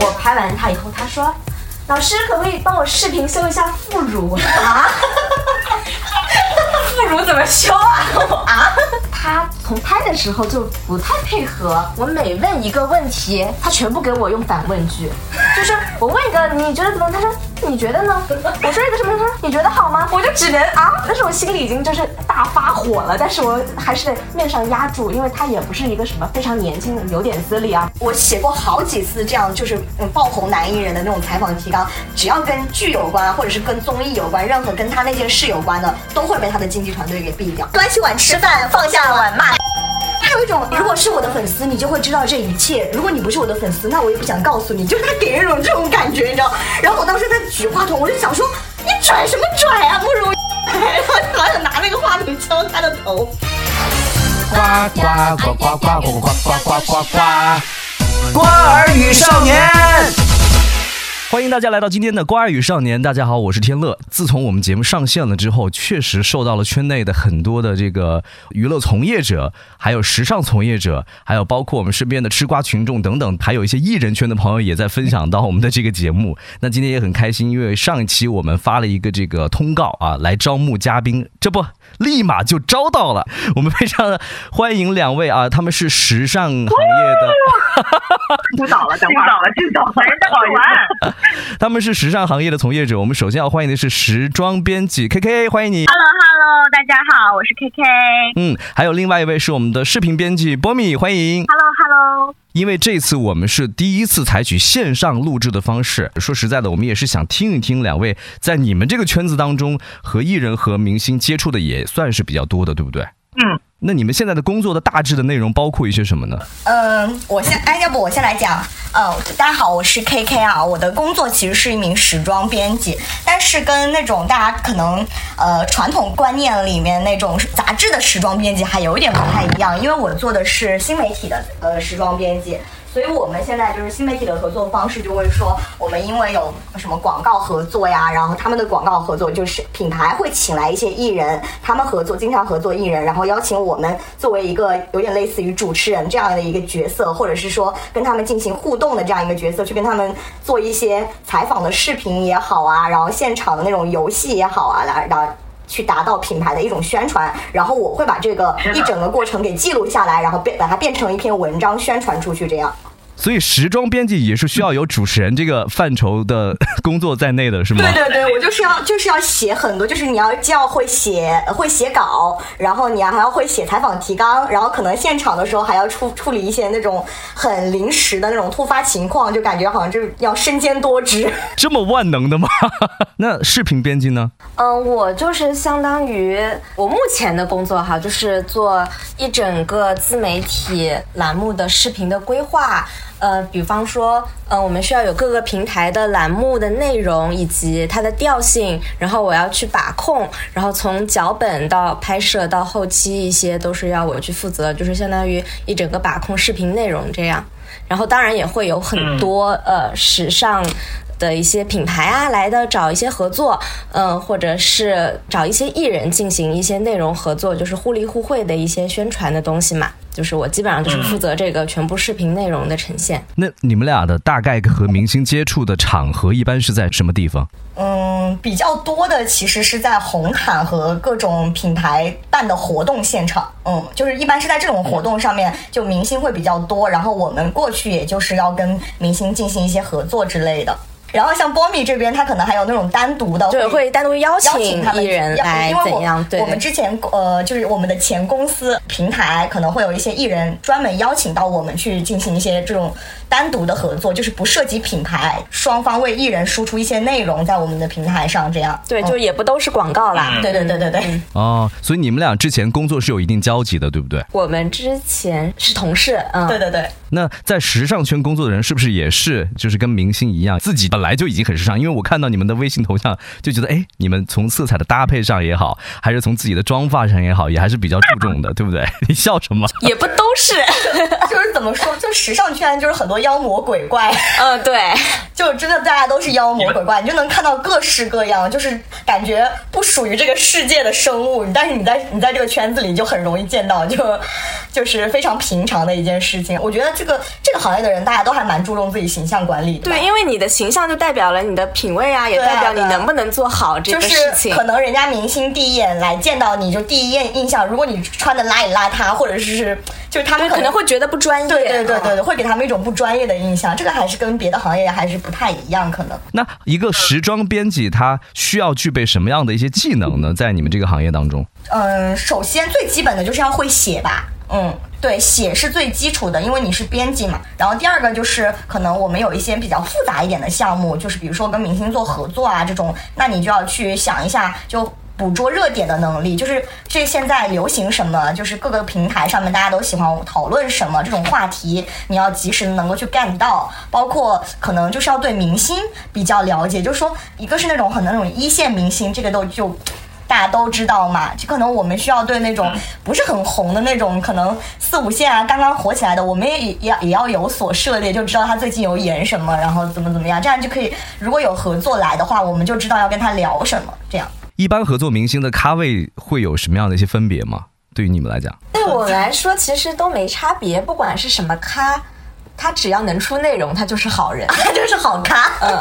我拍完他以后，他说：“老师可不可以帮我视频修一下副乳 啊？副乳怎么修啊？啊？”他从拍的时候就不太配合，我每问一个问题，他全部给我用反问句，就是我问一个你觉得怎么？他说你觉得呢？我说一个什么？他说你觉得好吗？我就只能啊，但是我心里已经就是大发火了，但是我还是得面上压住，因为他也不是一个什么非常年轻的，有点资历啊。我写过好几次这样就是嗯爆红男艺人的那种采访提纲，只要跟剧有关，或者是跟综艺有关，任何跟他那件事有关的，都会被他的经纪团队给毙掉。端起碗吃饭，放下碗骂。还有一种，如果是我的粉丝，你就会知道这一切；如果你不是我的粉丝，那我也不想告诉你。就是他给人一种这种感觉，你知道？然后我当时在举话筒，我就想说，你拽什么拽啊？慕容，然后好想拿那个话筒敲他的头。呱呱呱呱呱呱呱呱呱呱呱，瓜儿与少年。欢迎大家来到今天的《瓜儿与少年》。大家好，我是天乐。自从我们节目上线了之后，确实受到了圈内的很多的这个娱乐从业者，还有时尚从业者，还有包括我们身边的吃瓜群众等等，还有一些艺人圈的朋友也在分享到我们的这个节目。那今天也很开心，因为上一期我们发了一个这个通告啊，来招募嘉宾，这不立马就招到了。我们非常欢迎两位啊，他们是时尚行业的。听倒了，听倒了，听倒了，人家搞完。他们是时尚行业的从业者，我们首先要欢迎的是时装编辑 K K，欢迎你。Hello Hello，大家好，我是 K K。嗯，还有另外一位是我们的视频编辑波米，欢迎。Hello Hello。因为这次我们是第一次采取线上录制的方式，说实在的，我们也是想听一听两位在你们这个圈子当中和艺人和明星接触的也算是比较多的，对不对？嗯。那你们现在的工作的大致的内容包括一些什么呢？嗯，我先，哎，要不我先来讲。嗯，大家好，我是 K K 啊。我的工作其实是一名时装编辑，但是跟那种大家可能呃传统观念里面那种杂志的时装编辑还有一点不太一样，因为我做的是新媒体的呃时装编辑。所以我们现在就是新媒体的合作方式，就会说我们因为有什么广告合作呀，然后他们的广告合作就是品牌会请来一些艺人，他们合作经常合作艺人，然后邀请我们作为一个有点类似于主持人这样的一个角色，或者是说跟他们进行互动的这样一个角色，去跟他们做一些采访的视频也好啊，然后现场的那种游戏也好啊，来然后。去达到品牌的一种宣传，然后我会把这个一整个过程给记录下来，然后变把它变成一篇文章宣传出去，这样。所以时装编辑也是需要有主持人这个范畴的 工作在内的，是吗？对对对，我就是要就是要写很多，就是你要既要会写会写稿，然后你还要会写采访提纲，然后可能现场的时候还要处处理一些那种很临时的那种突发情况，就感觉好像就是要身兼多职。这么万能的吗？那视频编辑呢？嗯，我就是相当于我目前的工作哈，就是做一整个自媒体栏目的视频的规划。呃，比方说，呃，我们需要有各个平台的栏目的内容以及它的调性，然后我要去把控，然后从脚本到拍摄到后期，一些都是要我去负责，就是相当于一整个把控视频内容这样。然后当然也会有很多、呃时尚。的一些品牌啊来的找一些合作，嗯，或者是找一些艺人进行一些内容合作，就是互利互惠的一些宣传的东西嘛。就是我基本上就是负责这个全部视频内容的呈现。那你们俩的大概和明星接触的场合一般是在什么地方？嗯，比较多的其实是在红毯和各种品牌办的活动现场。嗯，就是一般是在这种活动上面，就明星会比较多，然后我们过去也就是要跟明星进行一些合作之类的。然后像波米这边，他可能还有那种单独的，对，会单独邀邀请请他们艺人来因为怎样？对，我我们之前呃，就是我们的前公司平台可能会有一些艺人专门邀请到我们去进行一些这种单独的合作，就是不涉及品牌，双方为艺人输出一些内容在我们的平台上，这样。对，嗯就也不都是广告啦。对对对对对。哦，所以你们俩之前工作是有一定交集的，对不对？我们之前是同事，嗯，对对对，那在时尚圈工作的人是不是也是就是跟明星一样，自己本来就已经很时尚？因为我看到你们的微信头像，就觉得哎，你们从色彩的搭配上也好，还是从自己的妆发上也好，也还是比较注重的，对不对？你笑什么？也不都是，就是怎么说，就时尚圈就是很多妖魔鬼怪，嗯，对，就真的大家都是妖魔鬼怪，你就能看到各式各样，就是感觉不属于这个世界的生物，但是你在你在这个圈子里就很容易见到，就就是非常平常的一件事情。我觉得这个这个行业的人，大家都还蛮注重自己形象管理的。对，因为你的形象就代表了你的品味啊，也代表你能不能做好这就是个事情。可能人家明星第一眼来见到你就第一眼印象，如果你穿的邋里邋遢，或者是就是他们可能会觉得不专业。对对对对，会给他们一种不专业的印象。这个还是跟别的行业还是不太一样，可能。那一个时装编辑他需要具备什么样的一些技能呢？在你们这个行业当中，嗯，首先最基本的就是要会写吧。嗯，对，写是最基础的，因为你是编辑嘛。然后第二个就是可能我们有一些比较复杂一点的项目，就是比如说跟明星做合作啊这种，那你就要去想一下就。捕捉热点的能力，就是这现在流行什么，就是各个平台上面大家都喜欢讨论什么这种话题，你要及时能够去 get 到，包括可能就是要对明星比较了解，就是说一个是那种很那种一线明星，这个都就大家都知道嘛，就可能我们需要对那种不是很红的那种，可能四五线啊刚刚火起来的，我们也也也要有所涉猎，就知道他最近有演什么，然后怎么怎么样，这样就可以。如果有合作来的话，我们就知道要跟他聊什么，这样。一般合作明星的咖位会有什么样的一些分别吗？对于你们来讲，对我来说，其实都没差别，不管是什么咖，他只要能出内容，他就是好人。他 就是好咖。嗯，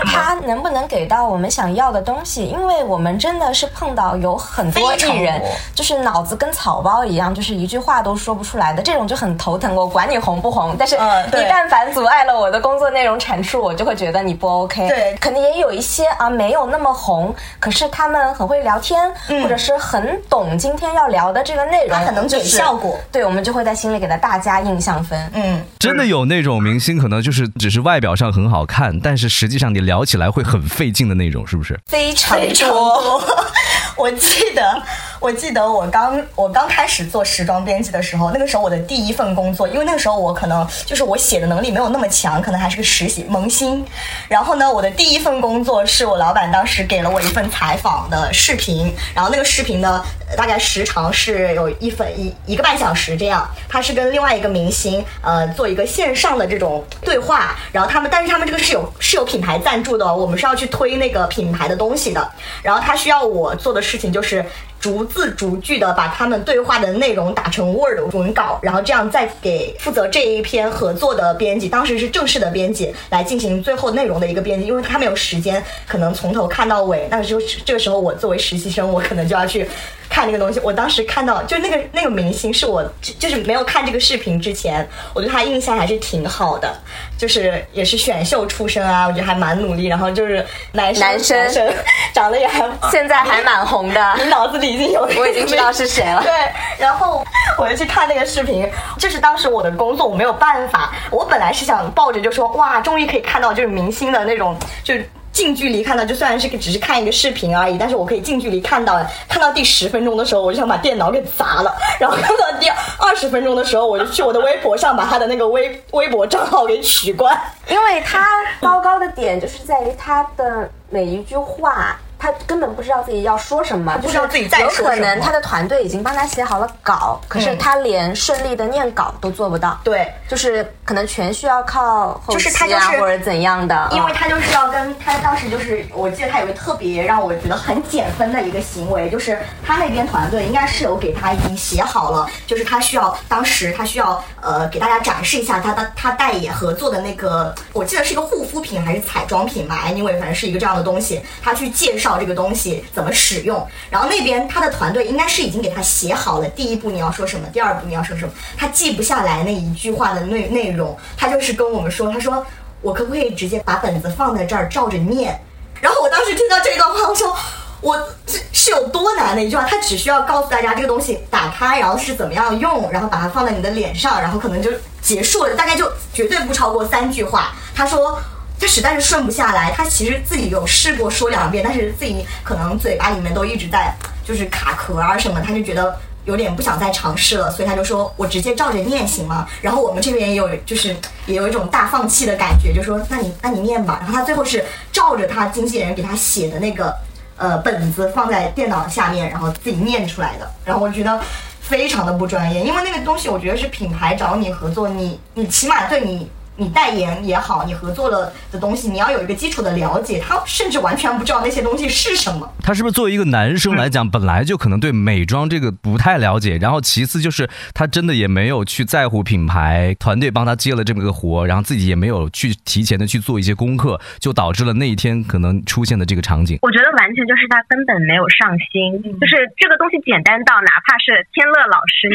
看他能不能给到我们想要的东西，因为我们真的是碰到有很多艺人，就是脑子跟草包一样，就是一句话都说不出来的，这种就很头疼。我管你红不红，但是你但凡阻碍了我的工作内容产出，我就会觉得你不 OK。对。可能也有一些啊没有那么红，可是他们很会聊天，或者是很懂今天要聊的这个内容，嗯他很能给就是效果。对，我们就会在心里给他大加印象分。嗯，真的有那种明星可能就是只是外表上很好看，但是实际上你聊起来会很费劲的那种，是不是？非常非常多。多。我记得，我记得我刚我刚开始做时装编辑的时候，那个时候我的第一份工作，因为那个时候我可能就是我写的能力没有那么强，可能还是个实习萌新。然后呢，我的第一份工作是我老板当时给了我一份采访的视频，然后那个视频呢，大概时长是有一分一一个半小时这样。他是跟另外一个明星呃做一个线上的这种对话，然后他们但是他们这个是有是有品牌赞助的，我们是要去推那个品牌的东西的。然后他需要我做的事情就是逐字逐句的把他们对话的内容打成 Word 文稿，然后这样再给负责这一篇合作的编辑，当时是正式的编辑来进行最后内容的一个编辑，因为他没有时间可能从头看到尾，那就是这个时候我作为实习生，我可能就要去。看那个东西，我当时看到就那个那个明星是我就就是没有看这个视频之前，我对他印象还是挺好的，就是也是选秀出身啊，我觉得还蛮努力，然后就是男生男生 长得也还现在还蛮红的，你脑子里已经有，我已经知道是谁了对，然后我就去看那个视频，就是当时我的工作，我没有办法。我本来是想抱着就说，哇，终于可以看到就是明星的那种，就是。近距离看到，就虽然是只是看一个视频而已，但是我可以近距离看到。看到第十分钟的时候，我就想把电脑给砸了。然后看到第二十分钟的时候，我就去我的微博上把他的那个微微博账号给取关。因为他糟糕的点就是在于他的每一句话。他根本不知道自己要说什么，不知道自己在说什么有可能他的团队已经帮他写好了稿，可是他连顺利的念稿都做不到。对，就是可能全需要靠后就是他期啊，就是或者怎样的。因为他就是要跟他当时就是，我记得他有个特别让我觉得很减分的一个行为，就是他那边团队应该是有给他已经写好了，就是他需要当时他需要呃给大家展示一下他的他代言合作的那个，我记得是一个护肤品还是彩妆品吧，anyway 反正是一个这样的东西，他去介绍这个东西怎么使用，然后那边他的团队应该是已经给他写好了，第一步你要说什么，第二步你要说什么，他记不下来那一句话的内内容，他就是跟我们说，他说。我可不可以直接把本子放在这儿照着念？然后我当时听到这段话，我说我这是有多难的一句话，他只需要告诉大家这个东西打开，然后是怎么样用，然后把它放在你的脸上，然后可能就结束了，大概就绝对不超过三句话。他说。他实在是顺不下来，他其实自己有试过说两遍，但是自己可能嘴巴里面都一直在就是卡壳啊什么，他就觉得有点不想再尝试了，所以他就说我直接照着念行吗？然后我们这边也有就是也有一种大放弃的感觉，就说那你那你念吧。然后他最后是照着他经纪人给他写的那个呃本子放在电脑下面，然后自己念出来的。然后我觉得非常的不专业，因为那个东西我觉得是品牌找你合作，你你起码对你。你代言也好，你合作了的东西，你要有一个基础的了解。他甚至完全不知道那些东西是什么。他是不是作为一个男生来讲，本来就可能对美妆这个不太了解，然后其次就是他真的也没有去在乎品牌团队帮他接了这么个活，然后自己也没有去提前的去做一些功课，就导致了那一天可能出现的这个场景。我觉得完全就是他根本没有上心，就是这个东西简单到哪怕是天乐老师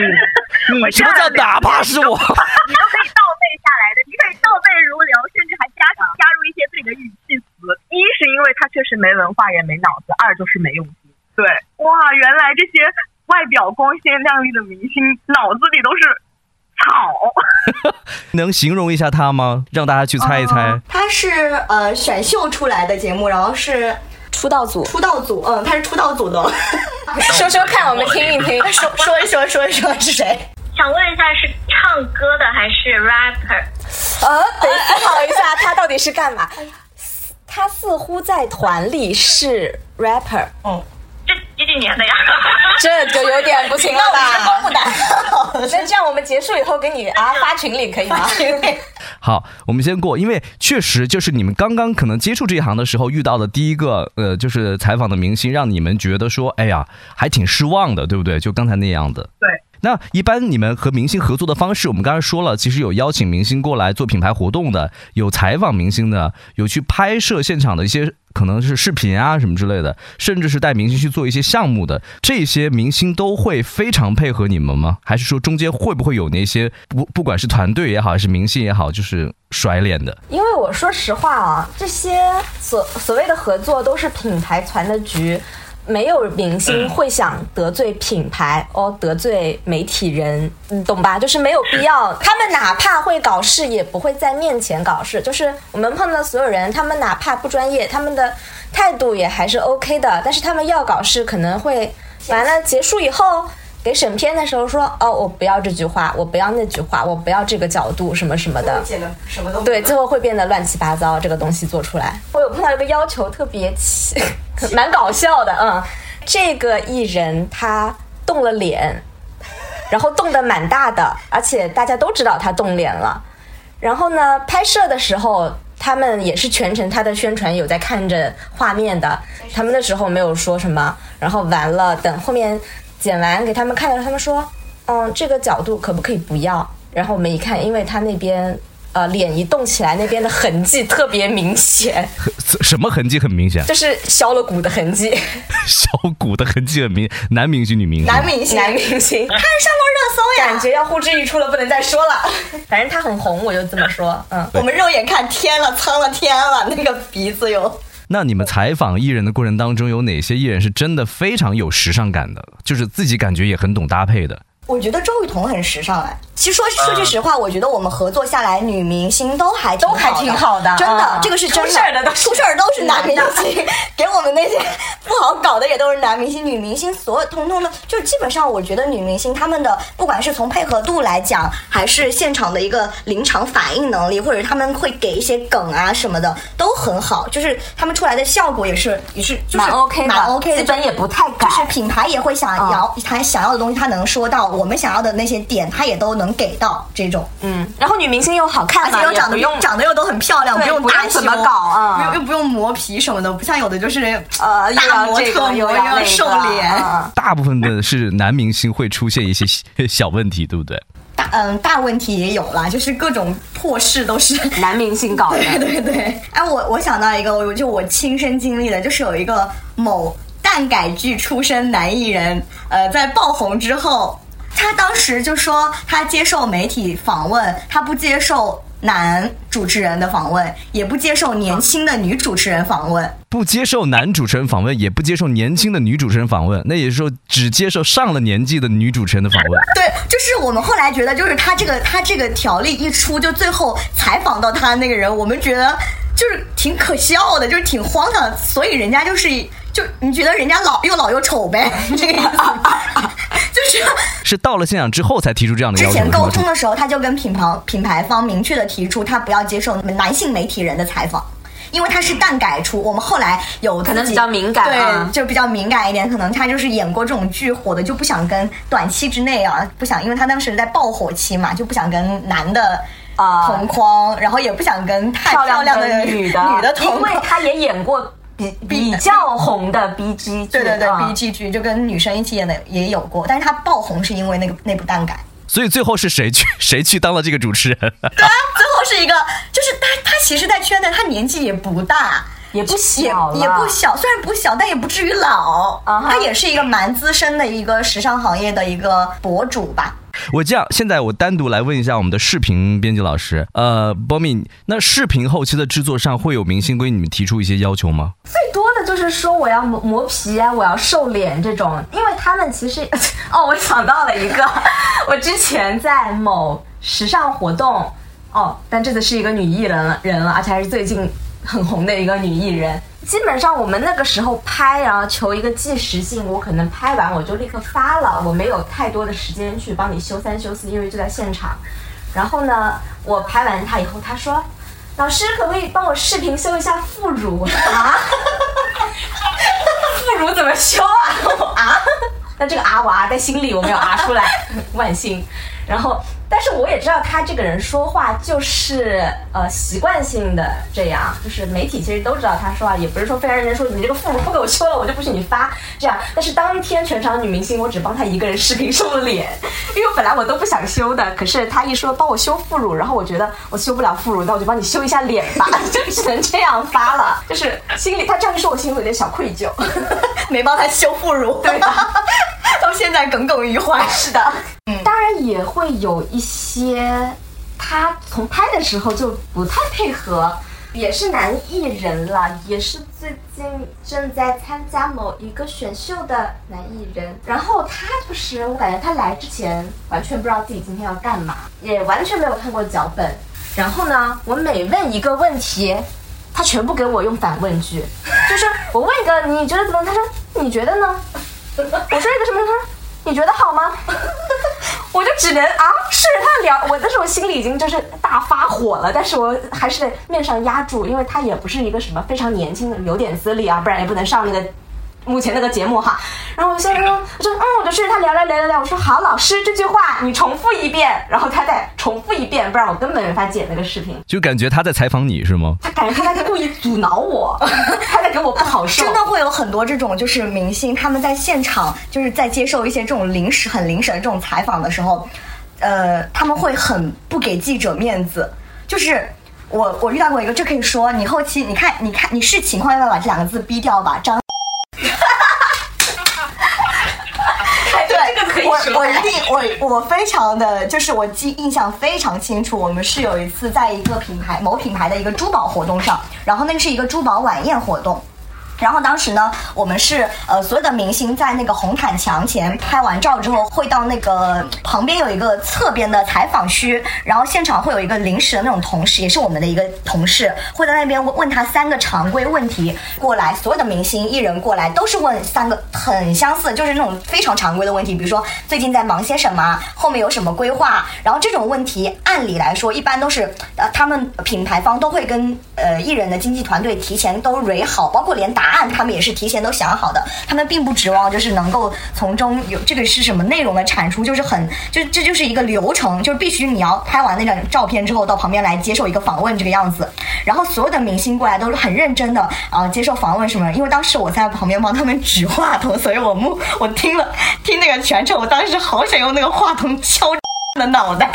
你，你什么叫哪怕是我？你都可以倒背下来的，你可以倒背如流，甚至还加加入一些自己的语气词。一是因为他确实没文化也没脑子，二就是没用心。对，哇，原来这些外表光鲜亮丽的明星脑子里都是草。能形容一下他吗？让大家去猜一猜。他是呃选秀出来的节目，然后是出道组，出道组，嗯，他是出道组的。说说看，我们听一听，说说一说，说一说是谁？想问一下，是唱歌的还是 rapper？呃，得思考一下，他到底是干嘛？他似乎在团里是 rapper，嗯，这几几年的呀？这就有点不行了吧？公布答案。那这样我们结束以后给你啊发群里可以吗？好，我们先过，因为确实就是你们刚刚可能接触这一行的时候遇到的第一个呃，就是采访的明星，让你们觉得说，哎呀，还挺失望的，对不对？就刚才那样的。对。那一般你们和明星合作的方式，我们刚才说了，其实有邀请明星过来做品牌活动的，有采访明星的，有去拍摄现场的一些可能是视频啊什么之类的，甚至是带明星去做一些项目的，这些明星都会非常配合你们吗？还是说中间会不会有那些不不管是团队也好，还是明星也好，就是甩脸的？因为我说实话啊，这些所所谓的合作都是品牌团的局。没有明星会想得罪品牌哦，得罪媒体人，你懂吧？就是没有必要。他们哪怕会搞事，也不会在面前搞事。就是我们碰到所有人，他们哪怕不专业，他们的态度也还是 OK 的。但是他们要搞事，可能会完了结束以后。给审片的时候说哦，我不要这句话，我不要那句话，我不要这个角度，什么什么的，什么都对，最后会变得乱七八糟。这个东西做出来，我有碰到一个要求特别奇，蛮搞笑的，嗯，这个艺人他动了脸，然后动的蛮大的，而且大家都知道他动脸了。然后呢，拍摄的时候他们也是全程他的宣传有在看着画面的，他们那时候没有说什么。然后完了，等后面。剪完给他们看的时候，他们说：“嗯，这个角度可不可以不要？”然后我们一看，因为他那边呃脸一动起来，那边的痕迹特别明显。什么痕迹很明显？就是削了骨的痕迹。削骨的痕迹很明，男明星、女明星？男明星，男明星，他上过热搜呀，感觉要呼之欲出了，不能再说了。反正他很红，我就这么说。嗯，我们肉眼看天了，苍了天了，那个鼻子有。那你们采访艺人的过程当中，有哪些艺人是真的非常有时尚感的？就是自己感觉也很懂搭配的。我觉得周雨彤很时尚哎。其实说说句实话，我觉得我们合作下来，女明星都还都还挺好的，真的，这个是真的。出事儿的都出事儿都是男明星，给我们那些不好搞的也都是男明星，女明星所有通通的，就基本上我觉得女明星他们的不管是从配合度来讲，还是现场的一个临场反应能力，或者他们会给一些梗啊什么的都很好，就是他们出来的效果也是也是蛮 OK 蛮 OK 的，基本也不太改，就是品牌也会想要他想要的东西，他能说到我们想要的那些点，他也都能给到这。种嗯，然后女明星又好看，而且又长得用长得又都很漂亮，不用大怎么搞啊，不用又不用磨皮什么的，不像有的就是呃大模特又要瘦脸。大部分的是男明星会出现一些小问题，对不对？大嗯大问题也有啦，就是各种破事都是男明星搞的。对对对，哎我我想到一个，我就我亲身经历的，就是有一个某蛋改剧出身男艺人，呃，在爆红之后。他当时就说，他接受媒体访问，他不接受男主持人的访问，也不接受年轻的女主持人访问。不接受男主持人访问，也不接受年轻的女主持人访问。那也就是说，只接受上了年纪的女主持人的访问。对，就是我们后来觉得，就是他这个他这个条例一出，就最后采访到他那个人，我们觉得就是挺可笑的，就是挺荒唐。所以人家就是。就你觉得人家老又老又丑呗？这个意思，就是是到了现场之后才提出这样的要求。之前沟通的时候，他就跟品牌品牌方明确的提出，他不要接受男性媒体人的采访，因为他是蛋改出。我们后来有可能比较敏感，对，就比较敏感一点。可能他就是演过这种剧火的，就不想跟短期之内啊，不想，因为他当时在爆火期嘛，就不想跟男的。啊同框，然后也不想跟太漂漂亮的的女的女的同因为框。她也演过比比较红的 B G 剧，对对对啊，B G 剧就跟女生一起演的也有过，但是他爆红是因为那个那部耽改。所以最后是谁去 谁去当了这个主持人？对 啊，最后是一个，就是他他其实，在圈内他年纪也不大。也不小了也不小，虽然不小，但也不至于老。他也是一个蛮资深的一个时尚行业的一个博主吧。我这样，现在我单独来问一下我们的视频编辑老师，呃，波米，那视频后期的制作上会有明星对你们提出一些要求吗？最多的就是说我要磨磨皮啊，我要瘦脸这种，因为他们其实 哦，我想到了一个，我之前在某时尚活动哦，但这次是一个女艺人了人了，而且还是最近很红的一个女艺人。基本上我们那个时候拍，然后求一个即时性，我可能拍完我就立刻发了，我没有太多的时间去帮你修三修四，因为就在现场。然后呢，我拍完她以后，他说：“老师，可不可以帮我视频修一下副乳？”啊，副乳怎么修啊？啊，那这个啊我啊在心里我没有啊出来，万幸。然后，但是我也知道他这个人说话就是呃习惯性的这样，就是媒体其实都知道他说话，也不是说非常认真说你这个副乳不给我修了，我就不许你发这样。但是当天全场女明星，我只帮她一个人视频修了脸，因为本来我都不想修的，可是他一说帮我修副乳，然后我觉得我修不了副乳，那我就帮你修一下脸吧，就只能这样发了。就是心里他这样一说，我心里有点小愧疚。没帮他修副乳，对的到现在耿耿于怀。是的，嗯当然也会有一些他从拍的时候就不太配合，也是男艺人了，也是最近正在参加某一个选秀的男艺人。然后他就是，我感觉他来之前完全不知道自己今天要干嘛，也完全没有看过脚本。然后呢，我每问一个问题，他全部给我用反问句，就是我问一个你觉得怎么，他说你觉得呢？我说一个什么，他说你觉得好吗？我就只能啊，是他聊我，但是我心里已经就是大发火了，但是我还是得面上压住，因为他也不是一个什么非常年轻的，有点资历啊，不然也不能上那个目前那个节目哈。然后我就先说，我说嗯，我就顺着他聊聊聊聊聊，我说好，老师这句话你重复一遍，然后他再重复一遍，不然我根本没法剪那个视频。就感觉他在采访你是吗？他感觉他在故意阻挠我，他在给我不好受。真的会有很多这种，就是明星他们在现场，就是在接受一些这种临时、很临时的这种采访的时候，呃，他们会很不给记者面子。就是我我遇到过一个，这可以说你后期你看你看你是情况要不要把这两个字逼掉吧？张对，这个可以我说我一定我非常的就是我记印象非常清楚，我们是有一次在一个品牌某品牌的一个珠宝活动上，然后那个是一个珠宝晚宴活动。然后当时呢，我们是呃所有的明星在那个红毯墙前拍完照之后，会到那个旁边有一个侧边的采访区，然后现场会有一个临时的那种同事，也是我们的一个同事，会在那边问问他三个常规问题过来，所有的明星艺人过来都是问三个很相似，就是那种非常常规的问题，比如说最近在忙些什么，后面有什么规划，然后这种问题按理来说一般都是呃他们品牌方都会跟呃艺人的经纪团队提前都蕊好，包括连答案他们也是提前都想好的，他们并不指望就是能够从中有这个是什么内容的产出，就是很就这就是一个流程，就是必须你要拍完那张照片之后到旁边来接受一个访问这个样子，然后所有的明星过来都是很认真的啊、接受访问什么，因为当时我在旁边帮他们举话筒，所以我目我听了听那个全程，我当时好想用那个话筒敲 的脑袋，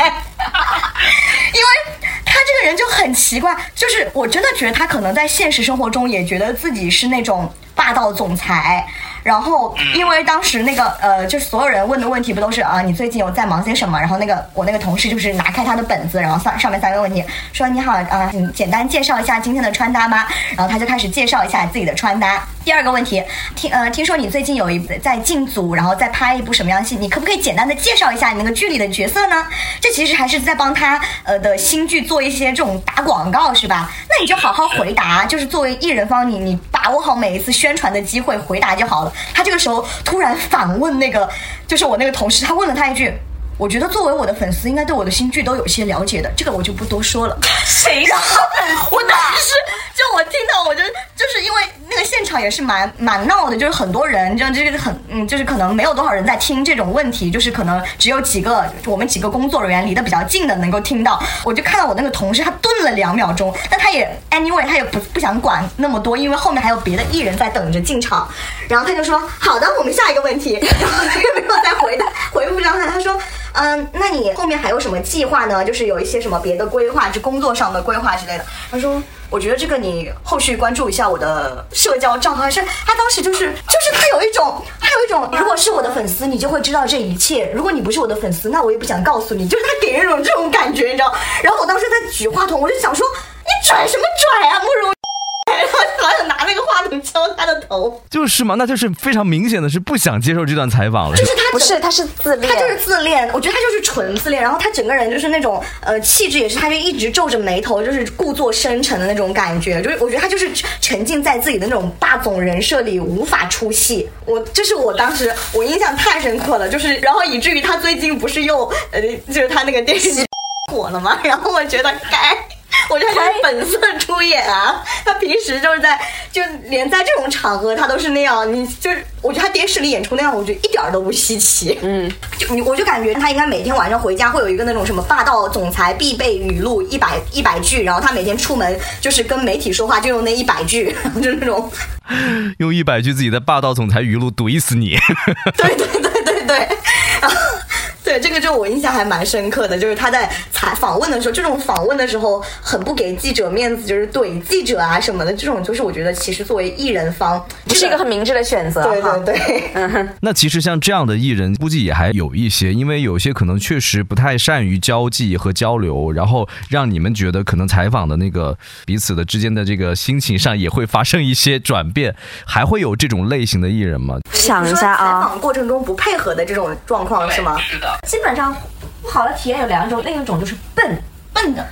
这个人就很奇怪，就是我真的觉得他可能在现实生活中也觉得自己是那种霸道总裁。然后，因为当时那个呃，就是所有人问的问题不都是啊，你最近有在忙些什么？然后那个我那个同事就是拿开他的本子，然后上上面三个问题，说你好啊，你简单介绍一下今天的穿搭吗？然后他就开始介绍一下自己的穿搭。第二个问题，听呃听说你最近有一在进组，然后在拍一部什么样的戏？你可不可以简单的介绍一下你那个剧里的角色呢？这其实还是在帮他呃的新剧做一些这种打广告是吧？那你就好好回答，就是作为艺人方你你把握好每一次宣传的机会回答就好了。他这个时候突然反问那个，就是我那个同事，他问了他一句。我觉得作为我的粉丝，应该对我的新剧都有些了解的，这个我就不多说了。谁的我当时就我听到我就就是因为那个现场也是蛮蛮闹的，就是很多人，就这个很嗯，就是可能没有多少人在听这种问题，就是可能只有几个我们几个工作人员离得比较近的能够听到。我就看到我那个同事，他顿了两秒钟，但他也 anyway，他也不不想管那么多，因为后面还有别的艺人在等着进场。然后他就说：“好的，我们下一个问题。”然后他又没有再回答回复上他，他说。嗯，那你后面还有什么计划呢？就是有一些什么别的规划，就工作上的规划之类的。他说，我觉得这个你后续关注一下我的社交账号。是他当时就是 就是他有一种，他有一种，如果是我的粉丝，你就会知道这一切；如果你不是我的粉丝，那我也不想告诉你。就是他给人一种这种感觉，你知道？然后我当时在举话筒，我就想说，你拽什么拽啊，慕容。然后老想拿那个话筒敲他的头，就是嘛，那就是非常明显的是不想接受这段采访了。就是他不是，他是自恋，他就是自恋。我觉得他就是纯自恋，然后他整个人就是那种呃气质也是，他就一直皱着眉头，就是故作深沉的那种感觉。就是我觉得他就是沉浸在自己的那种霸总人设里，无法出戏。我这是我当时我印象太深刻了，就是然后以至于他最近不是又呃就是他那个电视剧火了吗？然后我觉得该。我觉得他是本色出演啊，他平时就是在，就连在这种场合他都是那样。你就是，我觉得他电视里演出那样，我觉得一点都不稀奇。嗯，就你，我就感觉他应该每天晚上回家会有一个那种什么霸道总裁必备语录一百一百句，然后他每天出门就是跟媒体说话就用那一百句，就是那种用一百句自己的霸道总裁语录怼死你。对对对对对。对，这个就我印象还蛮深刻的，就是他在采访问的时候，这种访问的时候很不给记者面子，就是怼记者啊什么的，这种就是我觉得其实作为艺人方这是一个很明智的选择。对对对，嗯。那其实像这样的艺人，估计也还有一些，因为有些可能确实不太善于交际和交流，然后让你们觉得可能采访的那个彼此的之间的这个心情上也会发生一些转变，还会有这种类型的艺人吗？想一下啊，采访过程中不配合的这种状况是吗？是的。基本上不好的体验有两种，另一种就是笨。笨的，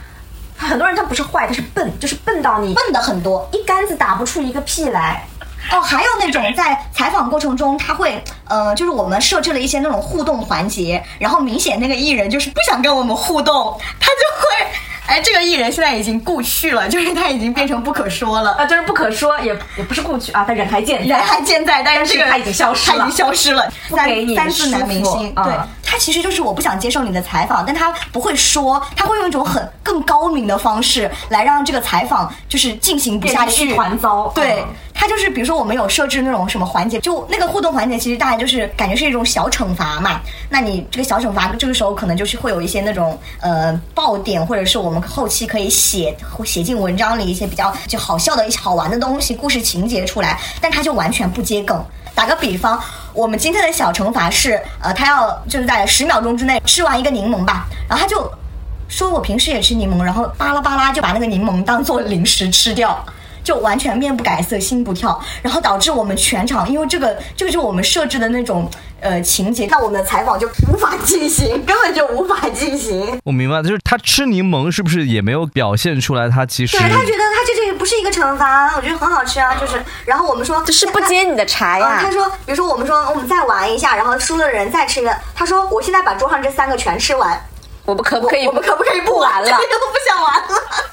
很多人他不是坏，他是笨，就是笨到你笨的很多，一竿子打不出一个屁来。哦，还有那种在采访过程中，他会呃，就是我们设置了一些那种互动环节，然后明显那个艺人就是不想跟我们互动，他就会。哎，这个艺人现在已经故去了，就是他已经变成不可说了。啊，就是不可说，也也不是故去啊，他人还健在，人还健在，但是这个他已经消失了，他已经消失了。三三字男明星，对他其实就是我不想接受你的采访，但他不会说，他会用一种很更高明的方式来让这个采访就是进行不下去，一团糟。对他就是比如说我们有设置那种什么环节，就那个互动环节，其实大概就是感觉是一种小惩罚嘛。那你这个小惩罚这个时候可能就是会有一些那种呃爆点，或者是我们后期可以。写写进文章里一些比较就好笑的一些好玩的东西，故事情节出来，但他就完全不接梗。打个比方，我们今天的小惩罚是，呃，他要就是在十秒钟之内吃完一个柠檬吧，然后他就说我平时也吃柠檬，然后巴拉巴拉就把那个柠檬当做零食吃掉。就完全面不改色心不跳，然后导致我们全场因为这个这个就是我们设置的那种呃情节，那我们的采访就无法进行，根本就无法进行。我明白，就是他吃柠檬是不是也没有表现出来？他其实对他觉得他这这不是一个惩罚，我觉得很好吃啊，就是。然后我们说这是不接你的茬呀。他说，比如说我们说我们再玩一下，然后输的人再吃一个。他说我现在把桌上这三个全吃完，我们可不可以？我们可不可以不玩了？我不想玩了。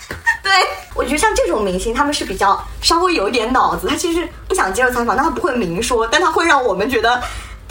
对，我觉得像这种明星，他们是比较稍微有一点脑子，他其实不想接受采访，但他不会明说，但他会让我们觉得。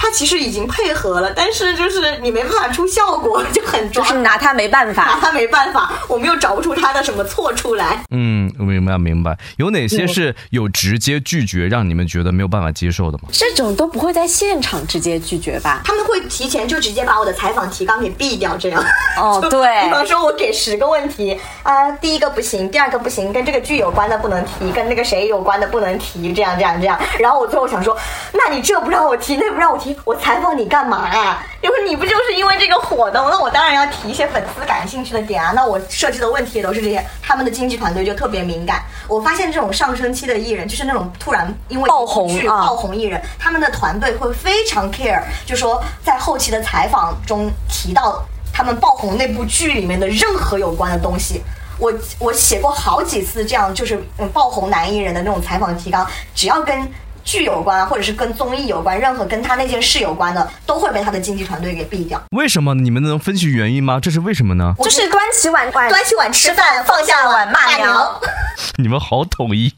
他其实已经配合了，但是就是你没办法出效果，就很就是拿他没办法，拿他没办法，我们又找不出他的什么错出来。嗯，明白明白。有哪些是有直接拒绝，让你们觉得没有办法接受的吗？这种都不会在现场直接拒绝吧？他们会提前就直接把我的采访提纲给毙掉，这样。哦，对。比方说，我给十个问题啊，第一个不行，第二个不行，跟这个剧有关的不能提，跟那个谁有关的不能提，这样这样这样。然后我最后想说，那你这不让我提，那不让我提。我采访你干嘛呀？因为你不就是因为这个火的？那我当然要提一些粉丝感兴趣的点啊。那我设置的问题也都是这些，他们的经纪团队就特别敏感。我发现这种上升期的艺人，就是那种突然因为爆红爆红艺人，他们的团队会非常 care，就说在后期的采访中提到他们爆红那部剧里面的任何有关的东西。我我写过好几次这样，就是嗯爆红男艺人的那种采访提纲，只要跟。剧有关，或者是跟综艺有关，任何跟他那件事有关的，都会被他的经纪团队给毙掉。为什么？你们能分析原因吗？这是为什么呢？就是端起碗，端起碗吃饭，放下碗骂娘。你们好统一呀、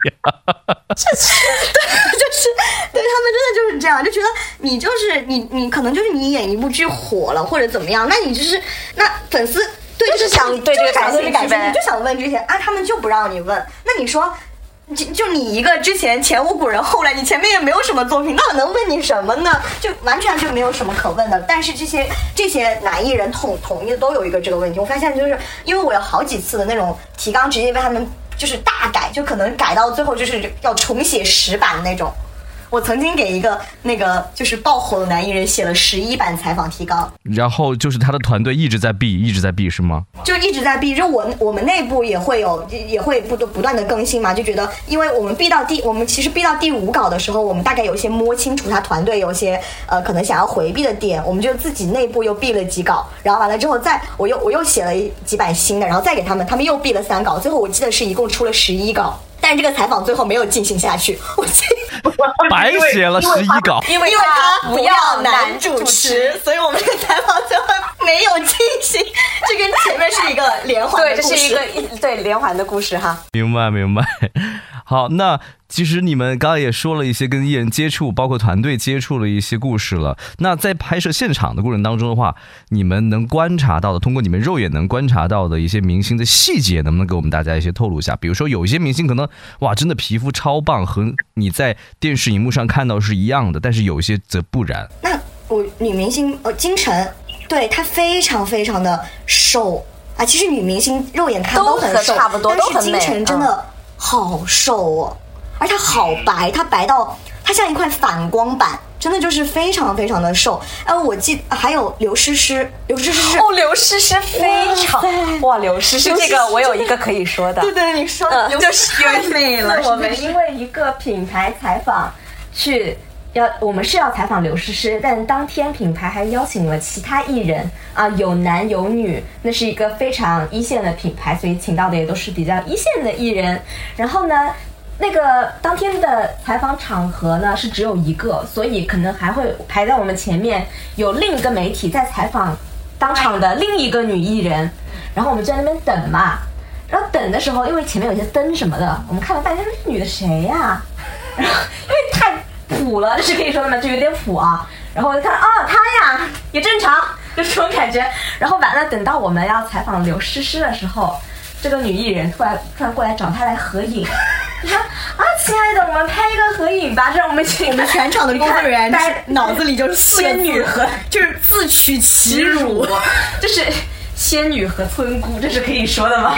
就是对他们真的就是这样，就觉得你就是你，你可能就是你演一部剧火了或者怎么样，那你就是那粉丝对就是想对这个感兴趣感兴趣，呗你就想问这些啊，他们就不让你问，那你说。就就你一个之前前无古人后来，你前面也没有什么作品，那我能问你什么呢？就完全就没有什么可问的。但是这些这些男艺人统统一都有一个这个问题，我发现就是因为我有好几次的那种提纲直接被他们就是大改，就可能改到最后就是要重写十版的那种。我曾经给一个那个就是爆火的男艺人写了十一版采访提纲，然后就是他的团队一直在 B，一直在 B 是吗？就一直在避，就我我们内部也会有也会不不断的更新嘛，就觉得因为我们避到第我们其实避到第五稿的时候，我们大概有一些摸清楚他团队有一些呃可能想要回避的点，我们就自己内部又避了几稿，然后完了之后再我又我又写了几版新的，然后再给他们，他们又避了三稿，最后我记得是一共出了十一稿。但是这个采访最后没有进行下去，我记 白写了十一稿，因为因为他不要男男主持持，，所以我们这个采访最后没有进行。这跟前面是一个连环对，的故事。这是一个一对连环的故事哈。明白明白。好，那其实你们刚刚也说了一些跟艺人接触，包括团队接触的一些故事了。那在拍摄现场的过程当中的话，你们能观察到的，通过你们肉眼能观察到的一些明星的细节，能不能给我们大家一些透露一下？比如说，有一些明星可能哇，真的皮肤超棒，和你在电视荧幕上看到是一样的，但是有一些则不然。那我女明星呃金晨，对她非常非常的瘦啊。其实女明星肉眼看都很瘦，差不多但是金都很美晨真的好瘦哦，而且她好白，她白到她像一块反光板。真的就是非常非常的瘦，哎，我记还有刘诗诗，刘诗诗是哦，刘诗诗非常哇，刘诗诗这个我有一个可以说的，对对，你说嗯，刘诗诗太美了，是我们因为一个品牌采访去。要我们是要采访刘诗诗，但当天品牌还邀请了其他艺人啊，有男有女，那是一个非常一线的品牌，所以请到的也都是比较一线的艺人。然后呢，那个当天的采访场合呢是只有一个，所以可能还会排在我们前面有另一个媒体在采访当场的另一个女艺人，然后我们就在那边等嘛。然后等的时候，因为前面有些灯什么的，我们看了半天，说这女的谁呀、然后因为太普了，这是可以说的吗？就有点普啊。然后我就看，哦，他呀，也正常，就这种感觉。然后完了，等到我们要采访刘诗诗的时候，这个女艺人突然突然过来找他来合影。她说啊，亲爱的，我们拍一个合影吧，让我们 我们全场的工作人员脑子里就是仙女和就是自取其辱。就是仙女和村姑，这是可以说的吗？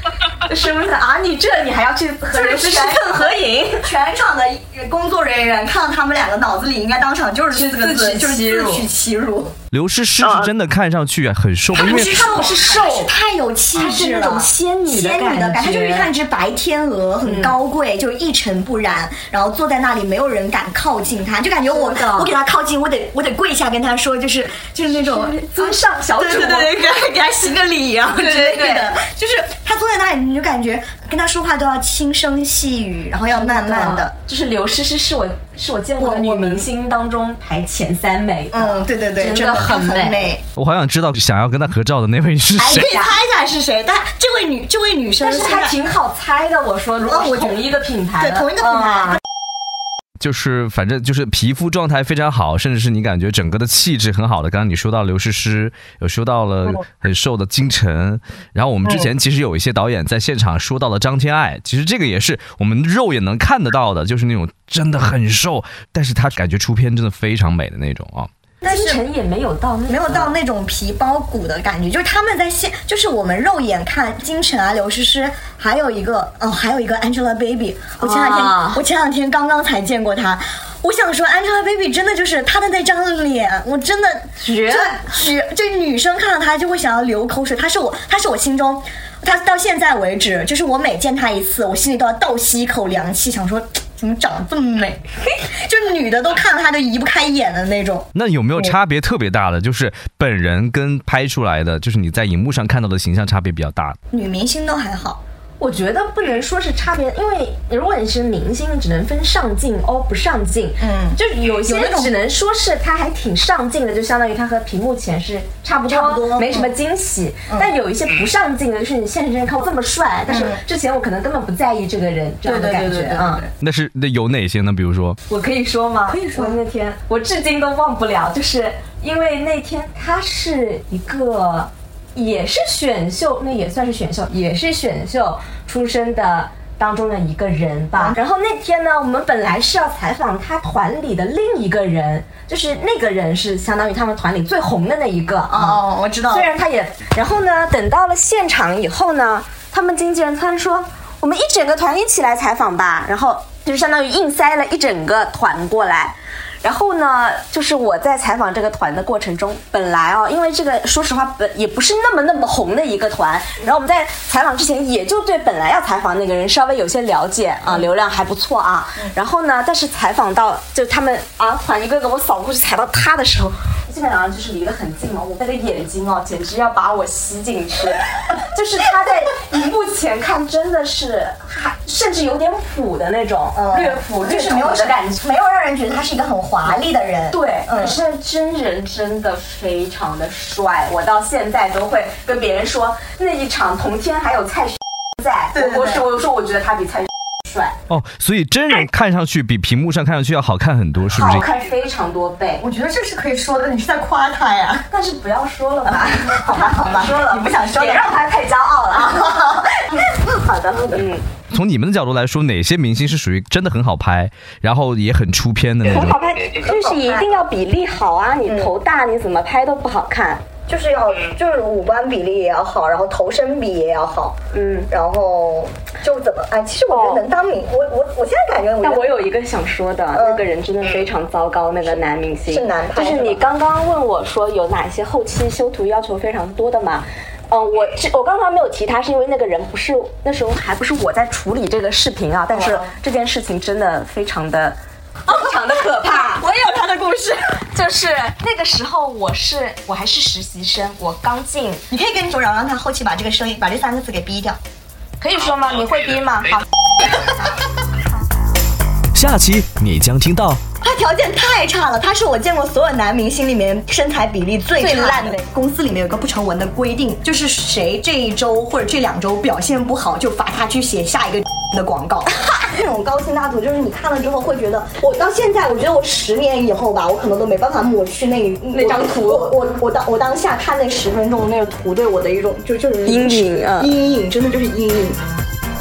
就是问他啊，你这你还要去和刘诗诗蹭合影？全场的工作人员看到他们两个脑子里应该当场就是四个字，自取就是自取其辱。刘诗诗是真的看上去很瘦，因为瘦是瘦太有气质了，那种仙女的仙女的感觉她就是像一只白天鹅，很高贵，就一尘不染，然后坐在那里，没有人敢靠近她，就感觉我我给她靠近，我得我得跪下跟她说，就是就是那种尊上小主，对对对对，给她给她行个礼啊之类的，就是她坐在那里，你就感觉跟她说话都要轻声细语，然后要慢慢的。就是刘诗诗是我是我见过的女明星当中排前三美的，嗯，对对对，真真的很很美。我好想知道想要跟她合照的那位是哎，谁可。以猜一下是谁？但这位女这位女生但是还挺好猜的。我说，如果同一个品牌的，对同一个品牌啊就是反正就是皮肤状态非常好，甚至是你感觉整个的气质很好的。刚刚你说到刘诗诗，有说到了很瘦的金晨，然后我们之前其实有一些导演在现场说到了张天爱，其实这个也是我们肉眼能看得到的，就是那种真的很瘦，但是她感觉出片真的非常美的那种啊。但是金晨也没有到那没有到那种皮包骨的感觉，就是他们在现，就是我们肉眼看金晨啊、刘诗诗，还有一个哦，还有一个 Angelababy，我前两天、啊我前两天刚刚才见过她。我想说，Angelababy 真的就是她的那张脸，我真的绝就绝，就女生看到她就会想要流口水。她是我，她是我心中，她到现在为止，就是我每见她一次，我心里都要倒吸一口凉气，想说怎么长得这么美，就女的都看到她就移不开眼的那种。那有没有差别特别大的？就是本人跟拍出来的，就是你在荧幕上看到的形象差别比较大。女明星都还好，我觉得不能说是差别，因为如果你是明星，你只能分上镜哦不上镜。嗯就有些有那种只能说是他还挺上镜的，就相当于他和屏幕前是差不多，差不多没什么惊喜。但有一些不上镜的，就是你现实中看我这么帅，但是之前我可能根本不在意这个人这样的感觉。嗯，那是那有哪些呢？比如说，我可以说吗？可以说我那天我至今都忘不了，就是因为那天他是一个也是选秀，那也算是选秀，也是选秀出身的。当中的一个人吧，然后那天呢，我们本来是要采访他团里的另一个人，就是那个人是相当于他们团里最红的那一个。哦，我知道虽。然他也，然后呢，等到了现场以后呢，他们经纪人突然说，我们一整个团一起来采访吧，然后就是相当于硬塞了一整个团过来。然后呢，就是我在采访这个团的过程中，本来啊，因为这个说实话本也不是那么那么红的一个团，然后我们在采访之前也就对本来要采访那个人稍微有些了解啊，流量还不错啊。然后呢，但是采访到就他们啊团一个个我扫过去采到他的时候，基本上就是离得很近嘛，我那个眼睛哦，简直要把我吸进去。就是他在荧幕前看，真的是还甚至有点腐的那种，略腐略就是没有土的感觉。没有让人觉得他是一个很华丽的人。对，嗯可是真人真的非常的帅，我到现在都会跟别人说，那一场同天还有蔡徐在，对我我说我说我觉得他比蔡徐帅，哦，所以真人看上去比屏幕上看上去要好看很多，是不是好？看非常多倍。我觉得这是可以说的，你是在夸他呀？但是不要说了吧，好吧，好吧，说了你不想说别的让他太骄傲了啊。好的，好的，嗯，从你们的角度来说，哪些明星是属于真的很好拍，然后也很出片的那种？很好拍，就是一定要比例好啊，你头大你怎么拍都不好看。就是要就是五官比例也要好，然后头身比也要好，嗯，然后就怎么哎，其实我觉得能当明，我我我现在感觉但我有一个想说的，那个人真的非常糟糕，那个男明星是男拍就是你刚刚问我说有哪些后期修图要求非常多的嘛？嗯，我这我刚刚没有提他，是因为那个人不是那时候还不是我在处理这个视频啊，但是哦这件事情真的非常的。非常的可怕，我也有他的故事，就是那个时候我是我还是实习生，我刚进，你可以跟周饶让他后期把这个声音把这三个字给逼掉。可以说吗？你会逼吗？好，下期你将听到他条件太差了，他是我见过所有男明星里面身材比例最最烂的公司里面有个不成文的规定，就是谁这一周或者这两周表现不好，就罚他去写下一个的广告。那种高清大图，就是你看了之后会觉得，我到现在，我觉得我十年以后吧，我可能都没办法抹去那那张图我我我当我当下看那十分钟那个图对我的一种就就是阴影啊阴影真的就是阴影。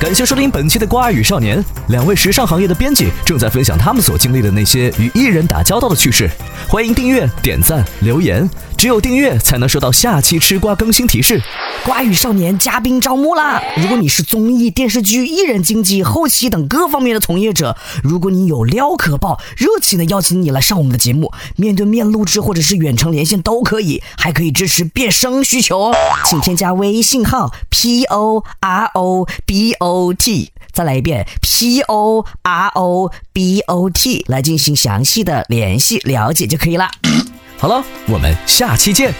感谢收听本期的《瓜儿与少年》，两位时尚行业的编辑正在分享他们所经历的那些与艺人打交道的趣事。欢迎订阅、点赞、留言，只有订阅才能收到下期吃瓜更新提示。瓜语少年嘉宾招募啦！如果你是综艺、电视剧、艺人经纪、后期等各方面的从业者，如果你有料可爆，热情的邀请你来上我们的节目，面对面录制或者是远程连线都可以，还可以支持变声需求哦。请添加微信号 p o r o b o t，再来一遍 p o r o b o t 来进行详细的联系了解就可以了。好了，我们下期见。